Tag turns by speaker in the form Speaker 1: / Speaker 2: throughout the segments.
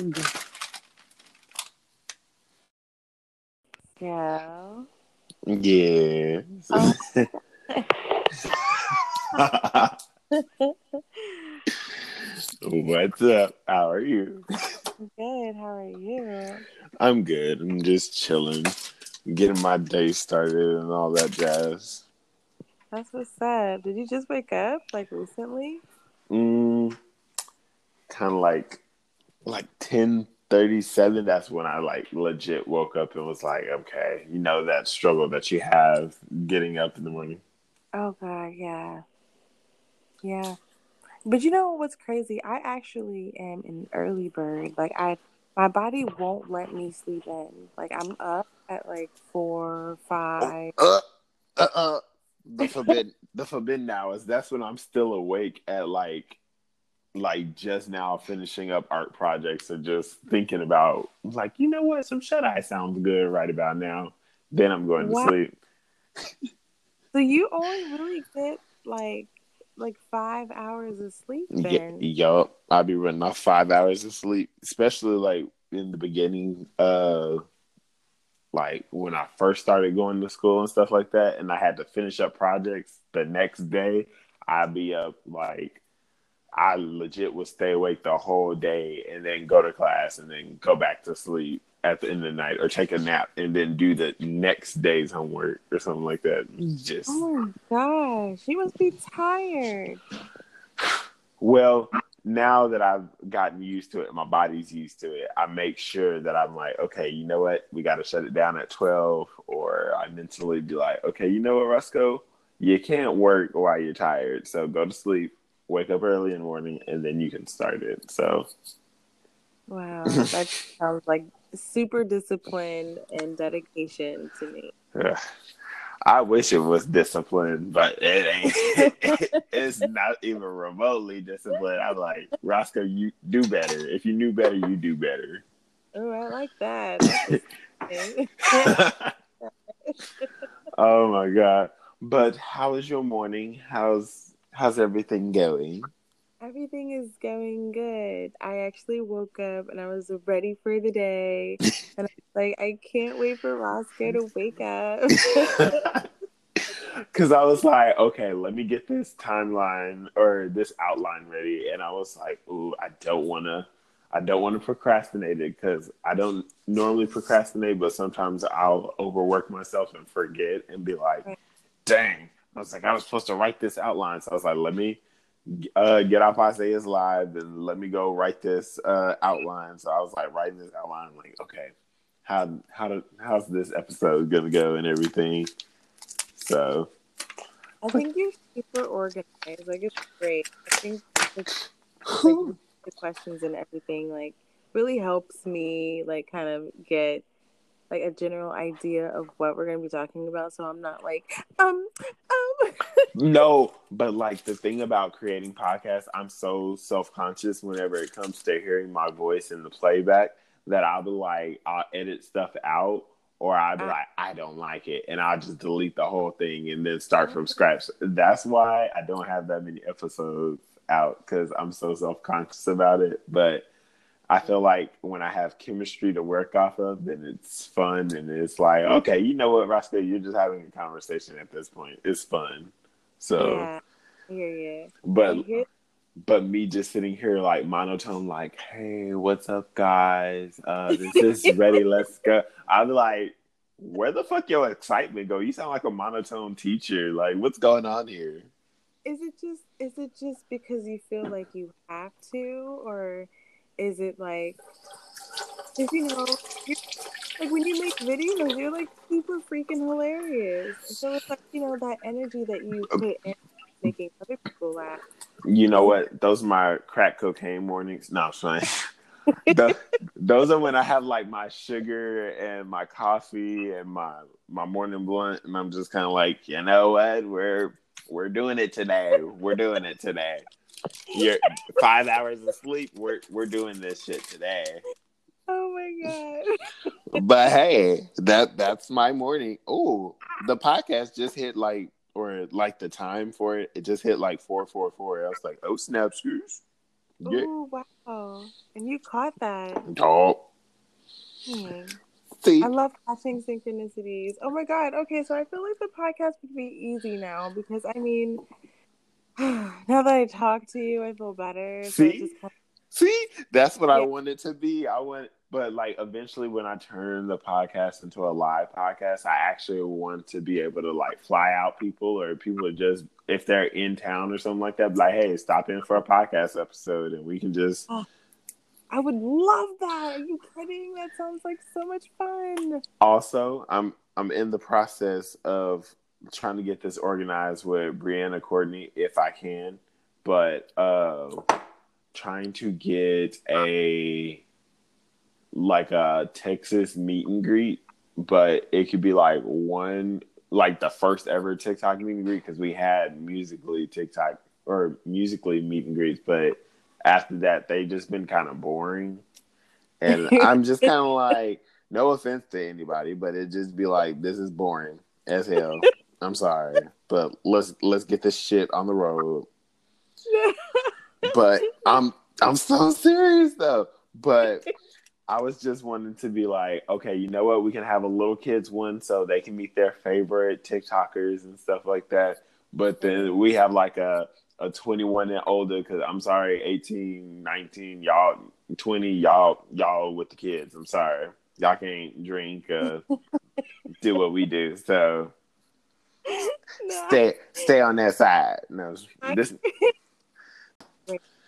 Speaker 1: record.
Speaker 2: Yeah.
Speaker 1: Yeah.
Speaker 2: Oh.
Speaker 1: What's up? How are you?
Speaker 2: Good. How are you?
Speaker 1: I'm good. I'm just chilling, getting my day started and all that jazz.
Speaker 2: That's what's up. Did you just wake up like recently?
Speaker 1: Mm, kind of like like ten thirty seven. That's when I like legit woke up and was like, okay, you know that struggle that you have getting up in the morning.
Speaker 2: Oh god, yeah. Yeah. But you know what's crazy? I actually am an early bird. Like I my body won't let me sleep in. Like I'm up at like four, five.
Speaker 1: Uh, uh, uh. The forbidden, the forbidden hours. That's when I'm still awake at like, like just now finishing up art projects and just thinking about like, you know what, some shut eye sounds good right about now. Then I'm going
Speaker 2: Wow.
Speaker 1: to sleep.
Speaker 2: So you only really get like like five hours of sleep then.
Speaker 1: yup, I'll be running off five hours of sleep, especially like in the beginning. Uh, like when I first started going to school and stuff like that, and I had to finish up projects the next day. I'd be up like I legit would stay awake the whole day and then go to class and then go back to sleep at the end of the night or take a nap and then do the next day's homework or something like that. Just
Speaker 2: Oh my gosh, you must be tired.
Speaker 1: Well, now that I've gotten used to it, my body's used to it. I make sure that I'm like, okay, you know what? We got to shut it down at 12. Or I mentally be like, okay, you know what, Roscoe? You can't work while you're tired. So go to sleep, wake up early in the morning, and then you can start it. So,
Speaker 2: Wow, that sounds like super discipline and dedication to me.
Speaker 1: ugh. I wish it was disciplined, but it ain't. it's not even remotely disciplined. I'm like, Roscoe, you do better. If you knew better, you do better.
Speaker 2: Oh, I like that.
Speaker 1: Oh my god! But how is your morning? How's how's everything going?
Speaker 2: Everything is going good. I actually woke up and I was ready for the day. And I was like, I can't wait for Roscoe to wake up.
Speaker 1: Because I was like, okay, let me get this timeline or this outline ready, and I was like, ooh, I don't want to. I don't want to procrastinate it because I don't normally procrastinate, but sometimes I'll overwork myself and forget and be like, dang. I was like, I was supposed to write this outline. So I was like, let me uh, get off Isaiah's live and let me go write this uh, outline. So I was like writing this outline, I'm like, okay, how how to, how's this episode gonna go and everything. So
Speaker 2: I think you're super organized. Like, it's great. I think it's, like, the questions and everything, like, really helps me, like, kind of get like a general idea of what we're gonna be talking about, so I'm not like, um, um.
Speaker 1: No, but like the thing about creating podcasts, I'm so self conscious whenever it comes to hearing my voice in the playback that I'll be like, I'll edit stuff out. Or I'll be
Speaker 2: Uh.
Speaker 1: like, I don't like it, and I'll just delete the whole thing and then start from scratch. That's why I don't have that many episodes out because I'm so self conscious about it. But I feel like when I have chemistry to work off of, then it's fun and it's like, okay, you know what, Roscoe, you're just having a conversation at this point. It's fun. So,
Speaker 2: yeah, hear you.
Speaker 1: But but me just sitting here like monotone, like, hey, what's up, guys? Uh, this is ready. Let's go. I'm like, where the fuck your excitement go? You sound like a monotone teacher. Like, what's going on here?
Speaker 2: Is it just is it just because you feel like you have to, or is it like, cause you know, like when you make videos, you're like super freaking hilarious. So it's like you know that energy that you um, put in making other people laugh.
Speaker 1: You know what? Those are my crack cocaine mornings. No, I'm saying. Th- those are when I have like my sugar and my coffee and my my morning blunt, and I'm just kind of like, you know what? We're we're doing it today. We're doing it today. You're five hours of sleep. We're we're doing this shit today.
Speaker 2: Oh my god!
Speaker 1: But hey, that that's my morning. Oh, the podcast just hit like or like the time for it. It just hit like four four four. I was like, oh snap, screws. Yeah.
Speaker 2: Oh wow! And you caught that.
Speaker 1: Oh,
Speaker 2: Hmm.
Speaker 1: See,
Speaker 2: I love catching synchronicities. Oh my god. Okay, so I feel like the podcast would be easy now because I mean, now that I talk to you, I feel better.
Speaker 1: See?
Speaker 2: kind
Speaker 1: see, that's what I
Speaker 2: Yeah.
Speaker 1: wanted to be. I want, but like eventually, when I turn the podcast into a live podcast, I actually want to be able to like fly out people or people are just if they're in town or something like that. Like, hey, stop in for a podcast episode, and we can just oh.
Speaker 2: I would love that. Are you kidding? That sounds like so much fun.
Speaker 1: also i'm i'm in the process of trying to get this organized with brianna courtney if i can but uh trying to get a like a texas meet and greet but it could be like one like the first ever tiktok meet and greet because we had musically tiktok or musically meet and greets but after that they just been kind of boring and i'm just kind of like no offense to anybody, but it just be like this is boring as hell. I'm sorry, but let's let's get this shit on the road. But I'm I'm so serious though. But I was just wanting to be like, okay, you know what? We can have a little kids one so they can meet their favorite TikTokers and stuff like that. But then we have like a a 21 and older because I'm sorry, 18, 19, y'all 20, y'all y'all with the kids. I'm sorry. Y'all can't drink, uh, do what we do. So
Speaker 2: No.
Speaker 1: stay stay on that side. No, this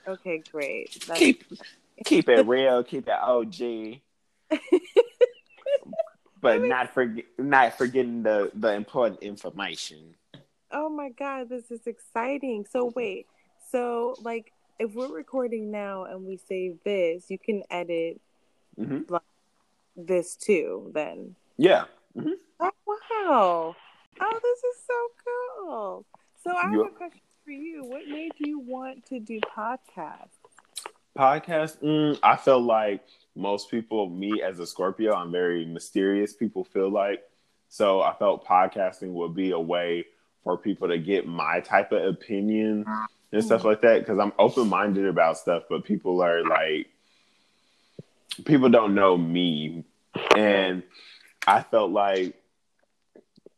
Speaker 2: Okay, great. That's,
Speaker 1: keep keep it real, keep it OG. But not forget not forgetting the the important information.
Speaker 2: Oh my god, this is exciting. So wait, so like if we're recording now and we save this, you can edit
Speaker 1: hmm
Speaker 2: this too. Then.
Speaker 1: Yeah.
Speaker 2: Oh wow! Oh, this is so cool. So I have a question for you. What made you want to do podcasts?
Speaker 1: Podcast, mm, I feel like most people, me as a Scorpio, I'm very mysterious. People feel like so. I felt podcasting would be a way for people to get my type of opinion and stuff mm. like that because I'm open minded about stuff, but people are like, people don't know me, and I felt like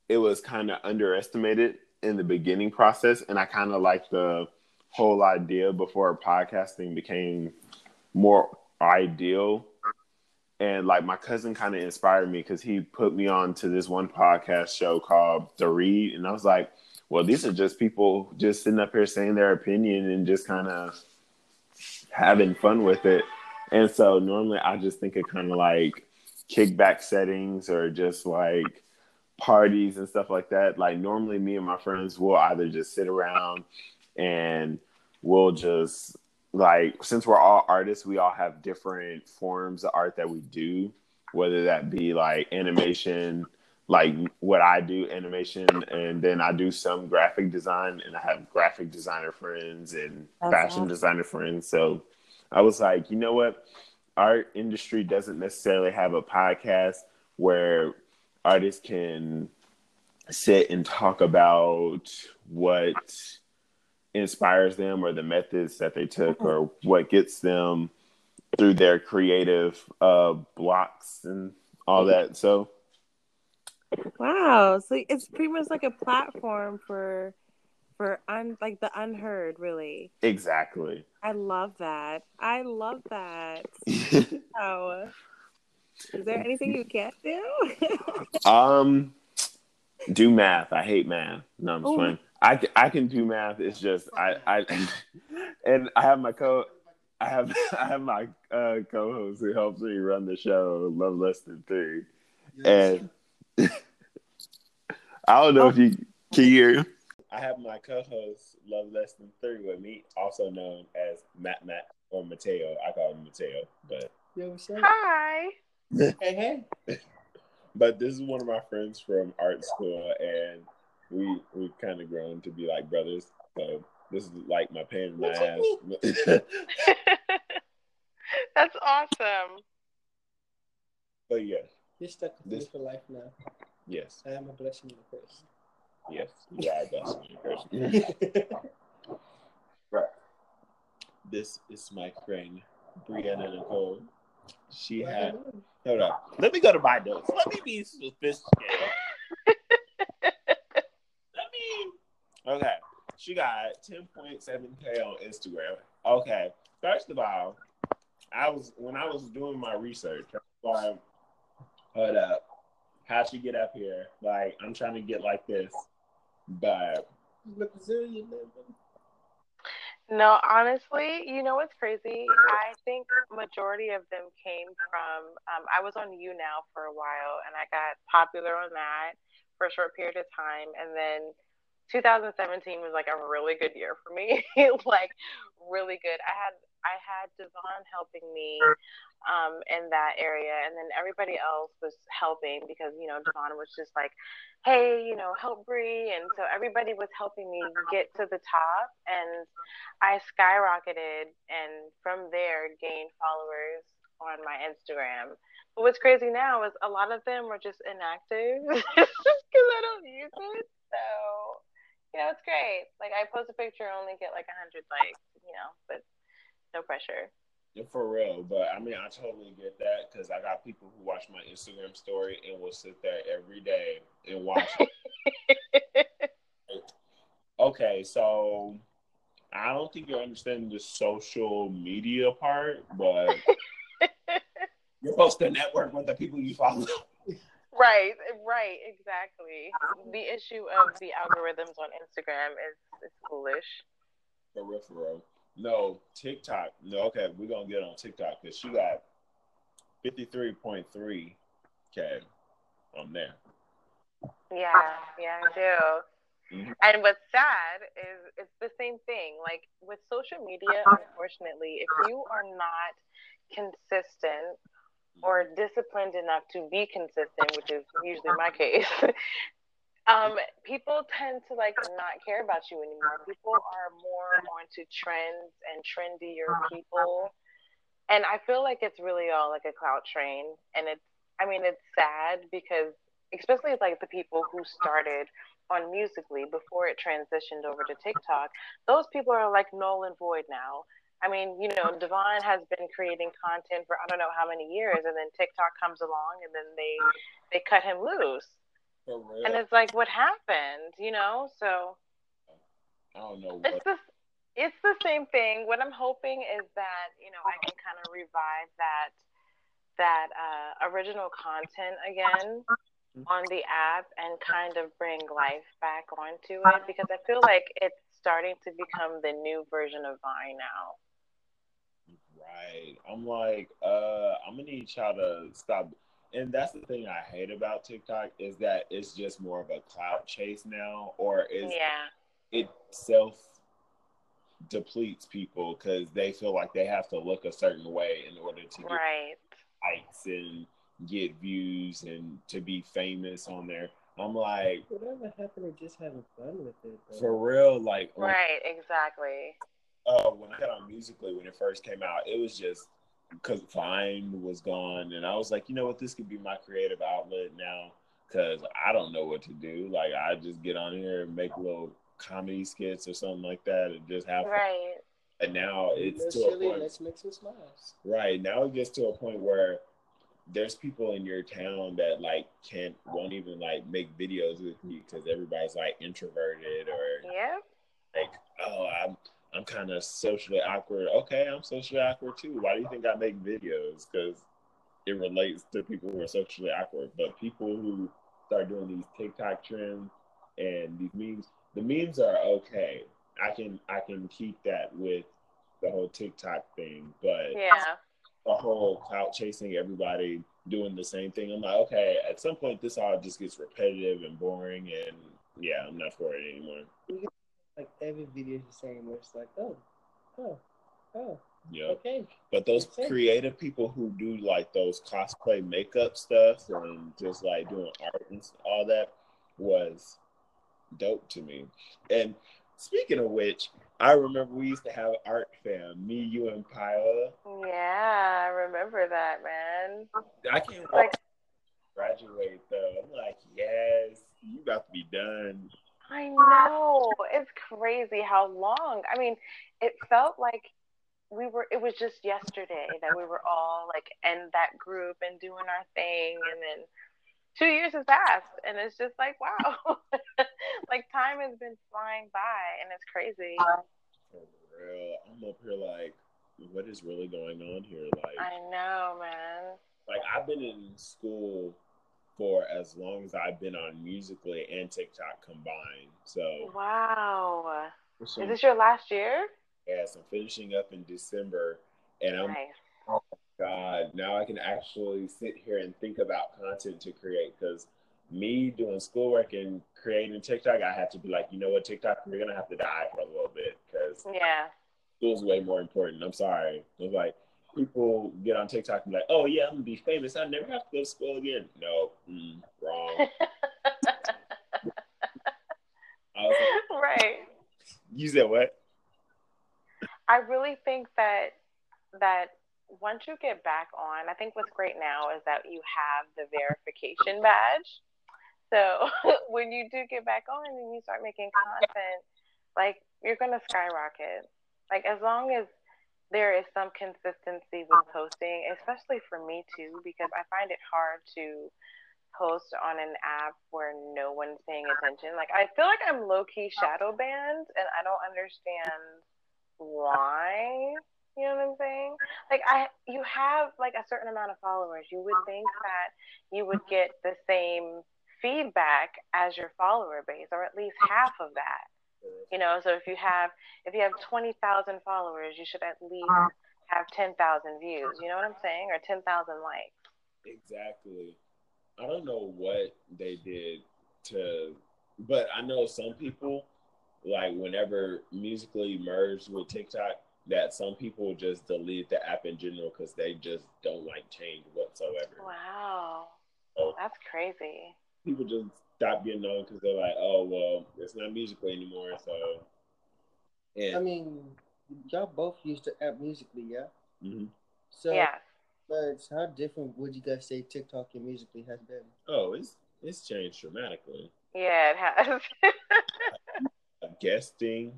Speaker 1: it was kind of underestimated in the beginning process, and I kind of like the whole idea before podcasting became more ideal. And like my cousin kind of inspired me because he put me on to this one podcast show called The Read, and I was like, well, these are just people just sitting up here saying their opinion and just kind of having fun with it. And so normally I just think of kind of like kickback settings or just like parties and stuff like that. Like normally me and my friends will either just sit around and we'll just like since we're all artists, we all have different forms of art that we do, whether that be like animation, like what I do, animation, and then I do some graphic design, and I have graphic designer friends and
Speaker 2: That's
Speaker 1: fashion
Speaker 2: awesome.
Speaker 1: designer friends. So I was like, you know what? Art industry doesn't necessarily have a podcast where artists can sit and talk about what inspires them or the methods that they took or what gets them through their creative uh blocks and all that so
Speaker 2: Wow. So it's pretty much like a platform for for un like the unheard, really.
Speaker 1: exactly
Speaker 2: I love that. I love that. Wow. Is there anything you can't do?
Speaker 1: um do math i hate math no i'm just
Speaker 2: Oh.
Speaker 1: playing I, can- I can do math it's just i i and i have my co i have i have my uh co-host who helps me run the show love less than three and I don't know if you can hear. I have my co-host Love Less Than Three with me, also known as Matt Matt or Mateo. I call him Mateo, but
Speaker 3: Yo, what's up?
Speaker 4: Hi.
Speaker 3: Hey, hey.
Speaker 1: but this is one of my friends from art school, and we we kind of grown to be like brothers. So this is like my pain in my ass.
Speaker 4: That's awesome.
Speaker 1: but yeah,
Speaker 3: You're stuck with me
Speaker 1: This-
Speaker 3: for life now.
Speaker 1: yes,
Speaker 3: I am a blessing and a curse.
Speaker 1: yes, you are a blessing and a curse. right. this is my friend Breanna Nicole. She had hold up. Let me go to my notes. Let me be sophisticated. Okay. She got 10.7k on Instagram. Okay. First of all, I was when I was doing my research, hold up. How'd she get up here? Like, I'm trying to get like this. But
Speaker 2: No, honestly, you know what's crazy? I think majority of them came from. Um, I was on YouNow for a while, and I got popular on that for a short period of time, and then 2017 was like a really good year for me, like really good. I had I had Devon helping me um, in that area, and then everybody else was helping because you know Devon was just like, "Hey, you know, help Bree," and so everybody was helping me get to the top, and I skyrocketed, and from there gained followers on my Instagram. But what's crazy now is a lot of them are just inactive because I don't use it. So you know, it's great. Like I post a picture, and only get like a hundred likes, you know, but no pressure.
Speaker 1: For real, but I mean, I totally get that because I got people who watch my Instagram story and will sit there every day and watch. okay, so I don't think you're understanding the social media part, but you're supposed to network with the people you follow.
Speaker 2: Right, right, exactly. The issue of the algorithms on Instagram is is foolish.
Speaker 1: Real. No, TikTok. No, okay, we're gonna get on TikTok because she got fifty three point three k on there.
Speaker 2: Yeah, yeah, I do.
Speaker 1: Mhm.
Speaker 2: And what's sad is it's the same thing. Like with social media, unfortunately, if you are not consistent or disciplined enough to be consistent, which is usually my case, um, people tend to like not care about you anymore. People are more onto trends and trendier people. And I feel like it's really all like a clout train. And it's, I mean, it's sad because, especially like the people who started on Musically before it transitioned over to TikTok, those people are like null and void now. I mean, you know, Devon has been creating content for I don't know how many years, and then TikTok comes along, and then they they cut him loose, and it's like, what happened? You know, so
Speaker 1: I don't know
Speaker 2: it's
Speaker 1: what.
Speaker 2: the it's the same thing. What I'm hoping is that you know I can kind of revive that that uh, original content again on the app and kind of bring life back onto it because I feel like it's starting to become the new version of Vine now.
Speaker 1: Right. I'm like, uh, I'm gonna need y'all to stop. And that's the thing I hate about TikTok is that it's just more of a cloud chase now, or is
Speaker 2: Yeah.
Speaker 1: it self depletes people because they feel like they have to look a certain way in order to get
Speaker 2: Right.
Speaker 1: likes and get views and to be famous on there. I'm like,
Speaker 3: Whatever happened to just having fun with it? Though?
Speaker 1: for real, like when-
Speaker 2: Right. Exactly.
Speaker 1: Uh, when I got on Musically when it first came out, it was just because Vine was gone, and I was like, you know what, this could be my creative outlet now because I don't know what to do. Like I just get on here and make little comedy skits or something like that, and just have. fun.
Speaker 2: Right.
Speaker 1: And now it's
Speaker 3: Let's
Speaker 1: to a point.
Speaker 3: let's make some smiles.
Speaker 1: Right now, it gets to a point where there's people in your town that like can't won't even like make videos with you because everybody's like introverted or
Speaker 2: yeah
Speaker 1: like, oh, I'm I'm kind of socially awkward. Okay, I'm socially awkward too. Why do you think I make videos? Because it relates to people who are socially awkward. But people who start doing these TikTok trends and these memes, the memes are okay. I can I can keep that with the whole TikTok thing, but
Speaker 2: Yeah.
Speaker 1: the whole clout chasing everybody doing the same thing. I'm like, okay, at some point this all just gets repetitive and boring and yeah, I'm not for it anymore.
Speaker 3: Like every video is the same. Where it's like, oh, oh, oh,
Speaker 1: Yeah.
Speaker 3: okay.
Speaker 1: But those
Speaker 3: Makes sense.
Speaker 1: creative people who do like those cosplay makeup stuff and just like doing art and all that was dope to me. And speaking of which, I remember we used to have art fam, me, you, and Pyla.
Speaker 2: Yeah. I remember that, man.
Speaker 1: I can't
Speaker 2: Like-
Speaker 1: graduate though. I'm like, yes, you about to be done.
Speaker 2: I know. It's crazy how long. I mean, it felt like we were it was just yesterday that we were all like in that group and doing our thing and then two years has passed and it's just like wow like time has been flying by and it's crazy
Speaker 1: For real. I'm up here like, what is really going on here? Like,
Speaker 2: i know man
Speaker 1: like I've been in school for as long as I've been on Musically and TikTok combined. So
Speaker 2: wow is this your last year
Speaker 1: yes, I'm finishing up in December, and I'm
Speaker 2: nice oh
Speaker 1: God now I can actually sit here and think about content to create because. Me doing schoolwork and creating TikTok, I have to be like, you know what, TikTok, you're gonna have to die for a little bit because
Speaker 2: yeah
Speaker 1: school's way more important. I'm sorry. It was like people get on TikTok and be like, oh yeah, I'm gonna be famous. I never have to go to school again. No, mm, wrong. Like,
Speaker 2: right
Speaker 1: you said what?
Speaker 2: I really think that that once you get back on, I think what's great now is that you have the verification badge. So when you do get back on and you start making content, like you're gonna skyrocket. Like as long as there is some consistency with posting, especially for me too, because I find it hard to post on an app where no one's paying attention. Like I feel like I'm low key shadow banned and I don't understand why. You know what I'm saying? Like I you have like a certain amount of followers. You would think that you would get the same feedback as your follower base or at least half of that. You know, so if you have if you have 20,000 followers, you should at least uh-huh. have 10,000 views. You know what I'm saying? Or 10,000 likes.
Speaker 1: Exactly. I don't know what they did to, but I know some people, like whenever Musically merged with TikTok, that some people just delete the app in general because they just don't like change whatsoever.
Speaker 2: Wow.
Speaker 1: Oh.
Speaker 2: That's crazy.
Speaker 1: People just stop being known because they're like, oh well, it's not Musically anymore. So, and
Speaker 3: I mean, y'all both used to app musically, yeah.
Speaker 1: Mhm.
Speaker 3: So,
Speaker 2: yeah.
Speaker 3: but how different would you guys say TikTok and musically has been?
Speaker 1: oh, it's it's changed dramatically.
Speaker 2: Yeah, it has.
Speaker 1: Guesting,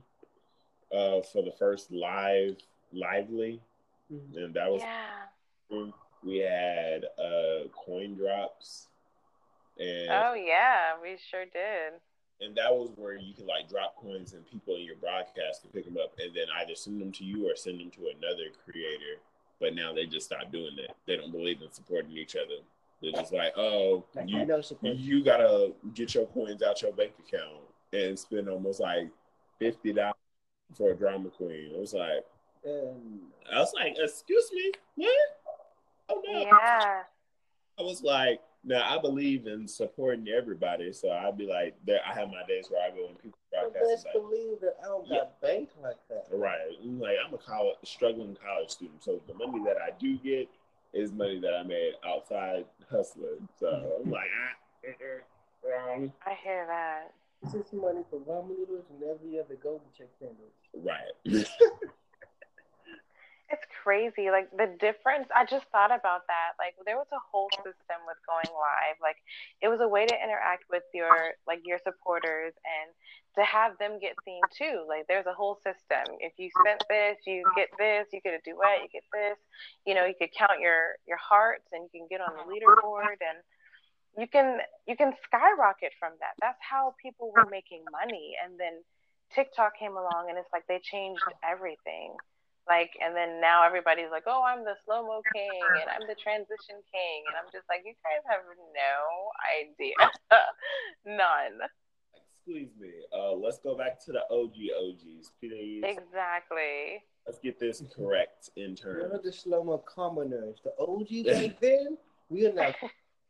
Speaker 1: uh, for the first live lively,
Speaker 3: Mhm.
Speaker 1: and that was
Speaker 2: yeah.
Speaker 1: we had uh coin drops and
Speaker 2: Oh yeah, we sure did.
Speaker 1: and that was where you could like drop coins and people in your broadcast could pick them up and then either send them to you or send them to another creator but now they just stopped doing that they don't believe in supporting each other they're just like oh
Speaker 3: Like,
Speaker 1: you,
Speaker 3: you know, support.
Speaker 1: you gotta get your coins out your bank account and spend almost like fifty dollars for a drama queen it was like
Speaker 3: And
Speaker 1: i was like excuse me what oh no
Speaker 2: Yeah.
Speaker 1: I was like, now I believe in supporting everybody, so I'd be like, there. I have my days where I go and people
Speaker 3: but
Speaker 1: broadcast.
Speaker 3: best
Speaker 1: Like,
Speaker 3: believe that I don't got bank like that.
Speaker 1: right, like I'm a college struggling college student, so the money that I do get is money that I made outside hustling. So I'm like, ah, uh-uh, wrong.
Speaker 2: I hear that.
Speaker 3: This is money for ramen noodles and every other golden check sandwich.
Speaker 1: Right.
Speaker 2: It's crazy. Like the difference, I just thought about that. Like there was a whole system with going live. Like it was a way to interact with your like your supporters and to have them get seen too. Like there's a whole system. If you sent this, you get this, you get a duet, you get this. You know, you could count your your hearts and you can get on the leaderboard and you can you can skyrocket from that. That's how people were making money and then TikTok came along and it's like they changed everything like and then now everybody's like oh i'm the slow mo king and i'm the transition king and i'm just like you guys have no idea none
Speaker 1: Excuse me. Uh, let's go back to the OG OGs, please.
Speaker 2: exactly
Speaker 1: Let's get this correct in
Speaker 3: None of
Speaker 1: terms.
Speaker 3: the slow mo commoners, the OG back then. We are not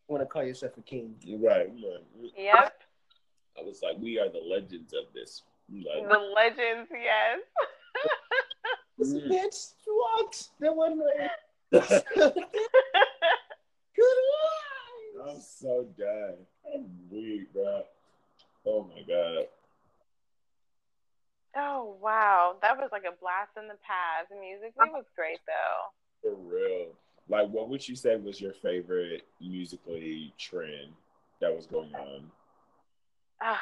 Speaker 3: want to call yourself a king.
Speaker 1: Right. right.
Speaker 2: yep
Speaker 1: I was like, we are the legends of this. Like,
Speaker 2: the legends yes
Speaker 3: This
Speaker 1: Mm.
Speaker 3: bitch walks. There wasn't no good
Speaker 1: I'm so done. I'm weak, bro. Oh my god.
Speaker 2: oh wow that was like a blast in the past musically was great though
Speaker 1: For real. Like, what would you say was your favorite musically trend that was going on?
Speaker 2: Ah,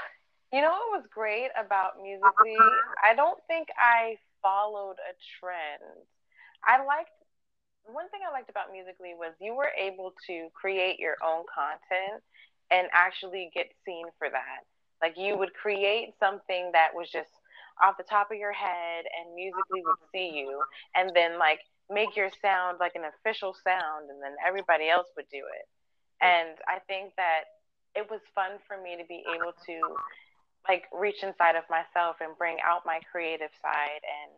Speaker 2: you know what was great about musically? I don't think I followed a trend. I liked one thing I liked about Musically was you were able to create your own content and actually get seen for that. Like you would create something that was just off the top of your head and Musically would see you and then like make your sound like an official sound and then everybody else would do it. And I think that it was fun for me to be able to like reach inside of myself and bring out my creative side and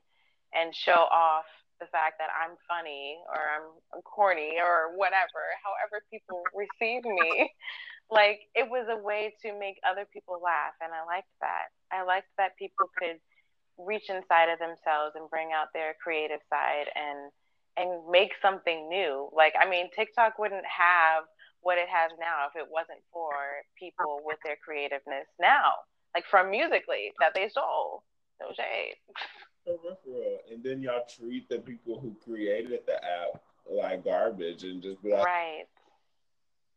Speaker 2: and show off the fact that I'm funny or I'm corny or whatever, however people receive me. like it was a way to make other people laugh and I liked that. I liked that people could reach inside of themselves and bring out their creative side and and make something new. Like I mean TikTok wouldn't have what it has now if it wasn't for people with their creativeness now. Like from musically that they stole. No shade.
Speaker 1: And then y'all treat the people who created the app like garbage and just be like,
Speaker 2: right.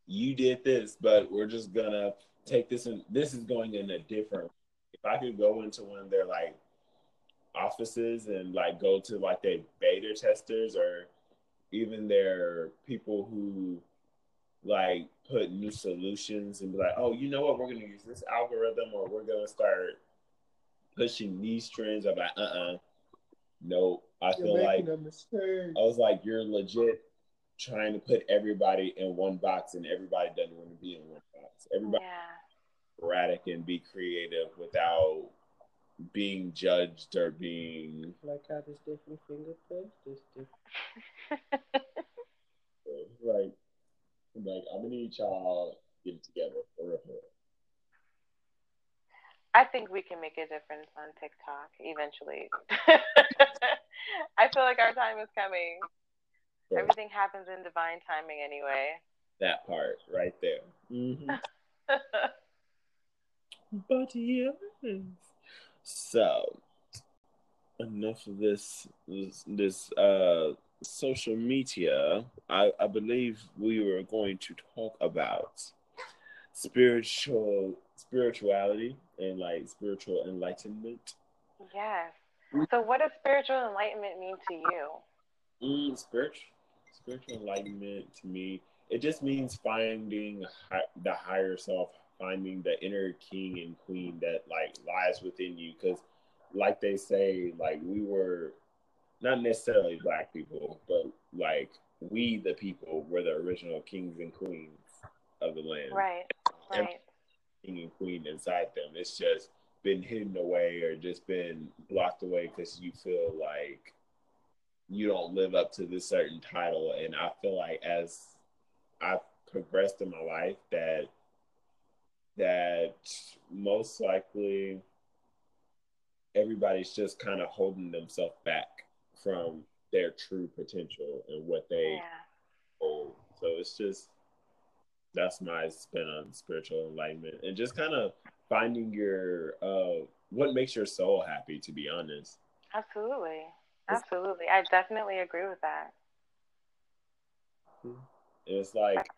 Speaker 1: You did this, but we're just gonna take this and this is going in a different. If I could go into one of their like offices and like go to like their beta testers or even their people who like put new solutions and be like, oh, you know what, we're gonna use this algorithm or we're gonna start pushing these trends. I'm like, uh uh No, I
Speaker 3: You're
Speaker 1: feel like
Speaker 3: a mistake.
Speaker 1: I was like, you're legit trying to put everybody in one box and everybody doesn't want to be in one box. Everybody
Speaker 2: Yeah.
Speaker 1: erratic and be creative without being judged or being
Speaker 3: Like how there's different fingerprints, there's different.
Speaker 1: like like I'm gonna need y'all get it together for real.
Speaker 2: I think we can make a difference on TikTok eventually. I feel like our time is coming. Everything happens in divine timing anyway.
Speaker 1: that part right there. Mm-hmm. But yes. So enough of this this, this uh social media. I, I believe we were going to talk about spiritual spirituality and like spiritual enlightenment.
Speaker 2: yes. So, what does spiritual enlightenment mean to you?
Speaker 1: Mm, spiritual spiritual enlightenment to me, it just means finding hi- the higher self, finding the inner king and queen that like lies within you. Because, like they say, like we were not necessarily black people, but like we, the people, were the original kings and queens of the land.
Speaker 2: Right. Right.
Speaker 1: King and queen inside them. It's just been hidden away or just been blocked away because you feel like you don't live up to this certain title. And I feel like as I've progressed in my life, that that most likely everybody's just kind of holding themselves back from their true potential and what they
Speaker 2: Yeah.
Speaker 1: hold. So it's just that's my spin on spiritual enlightenment and just kind of finding your uh what makes your soul happy to be honest
Speaker 2: Absolutely. Absolutely. I definitely agree with that.
Speaker 1: And it's like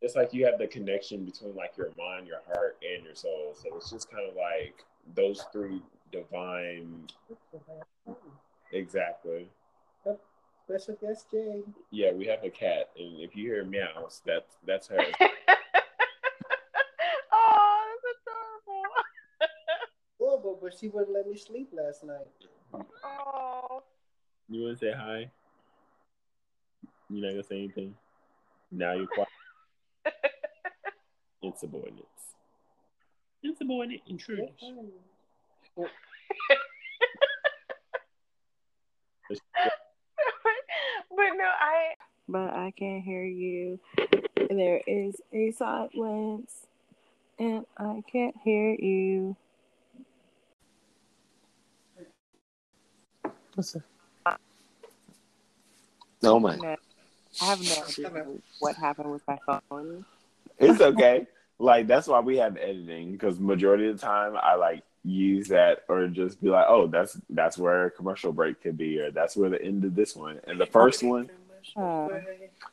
Speaker 1: it's like you have the connection between like your mind your heart and your soul so it's just kind of like those three divine exactly.
Speaker 3: Special guest Jane.
Speaker 1: yeah we have a cat and if you hear meows that's that's her.
Speaker 2: Oh, that's adorable.
Speaker 3: Oh, Horrible, but she wouldn't let me sleep last night.
Speaker 2: Oh.
Speaker 1: you want to say hi? You're not gonna say anything? Now you're quiet. Insubordinates. Insubordinate intruders
Speaker 2: but no, I
Speaker 5: But I can't hear you. There is a silence, and I can't hear you.
Speaker 1: what's that oh my
Speaker 5: No, I have no idea what happened with my phone.
Speaker 1: It's okay. like that's why we have editing because majority of the time I like use that or just be like, oh, that's that's where a commercial break could be, or that's where the end of this one and the first one,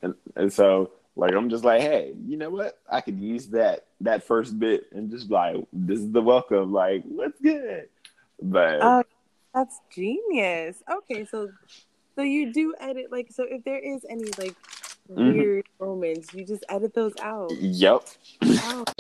Speaker 1: and and so like I'm just like, hey, you know what? I could use that that first bit and just like this is the welcome, like what's good, but
Speaker 5: Oh, that's genius. Okay, so
Speaker 2: So you do edit like so if there is any like
Speaker 1: Mhm.
Speaker 2: weird moments, you just edit those out.
Speaker 1: Yep.
Speaker 2: Wow.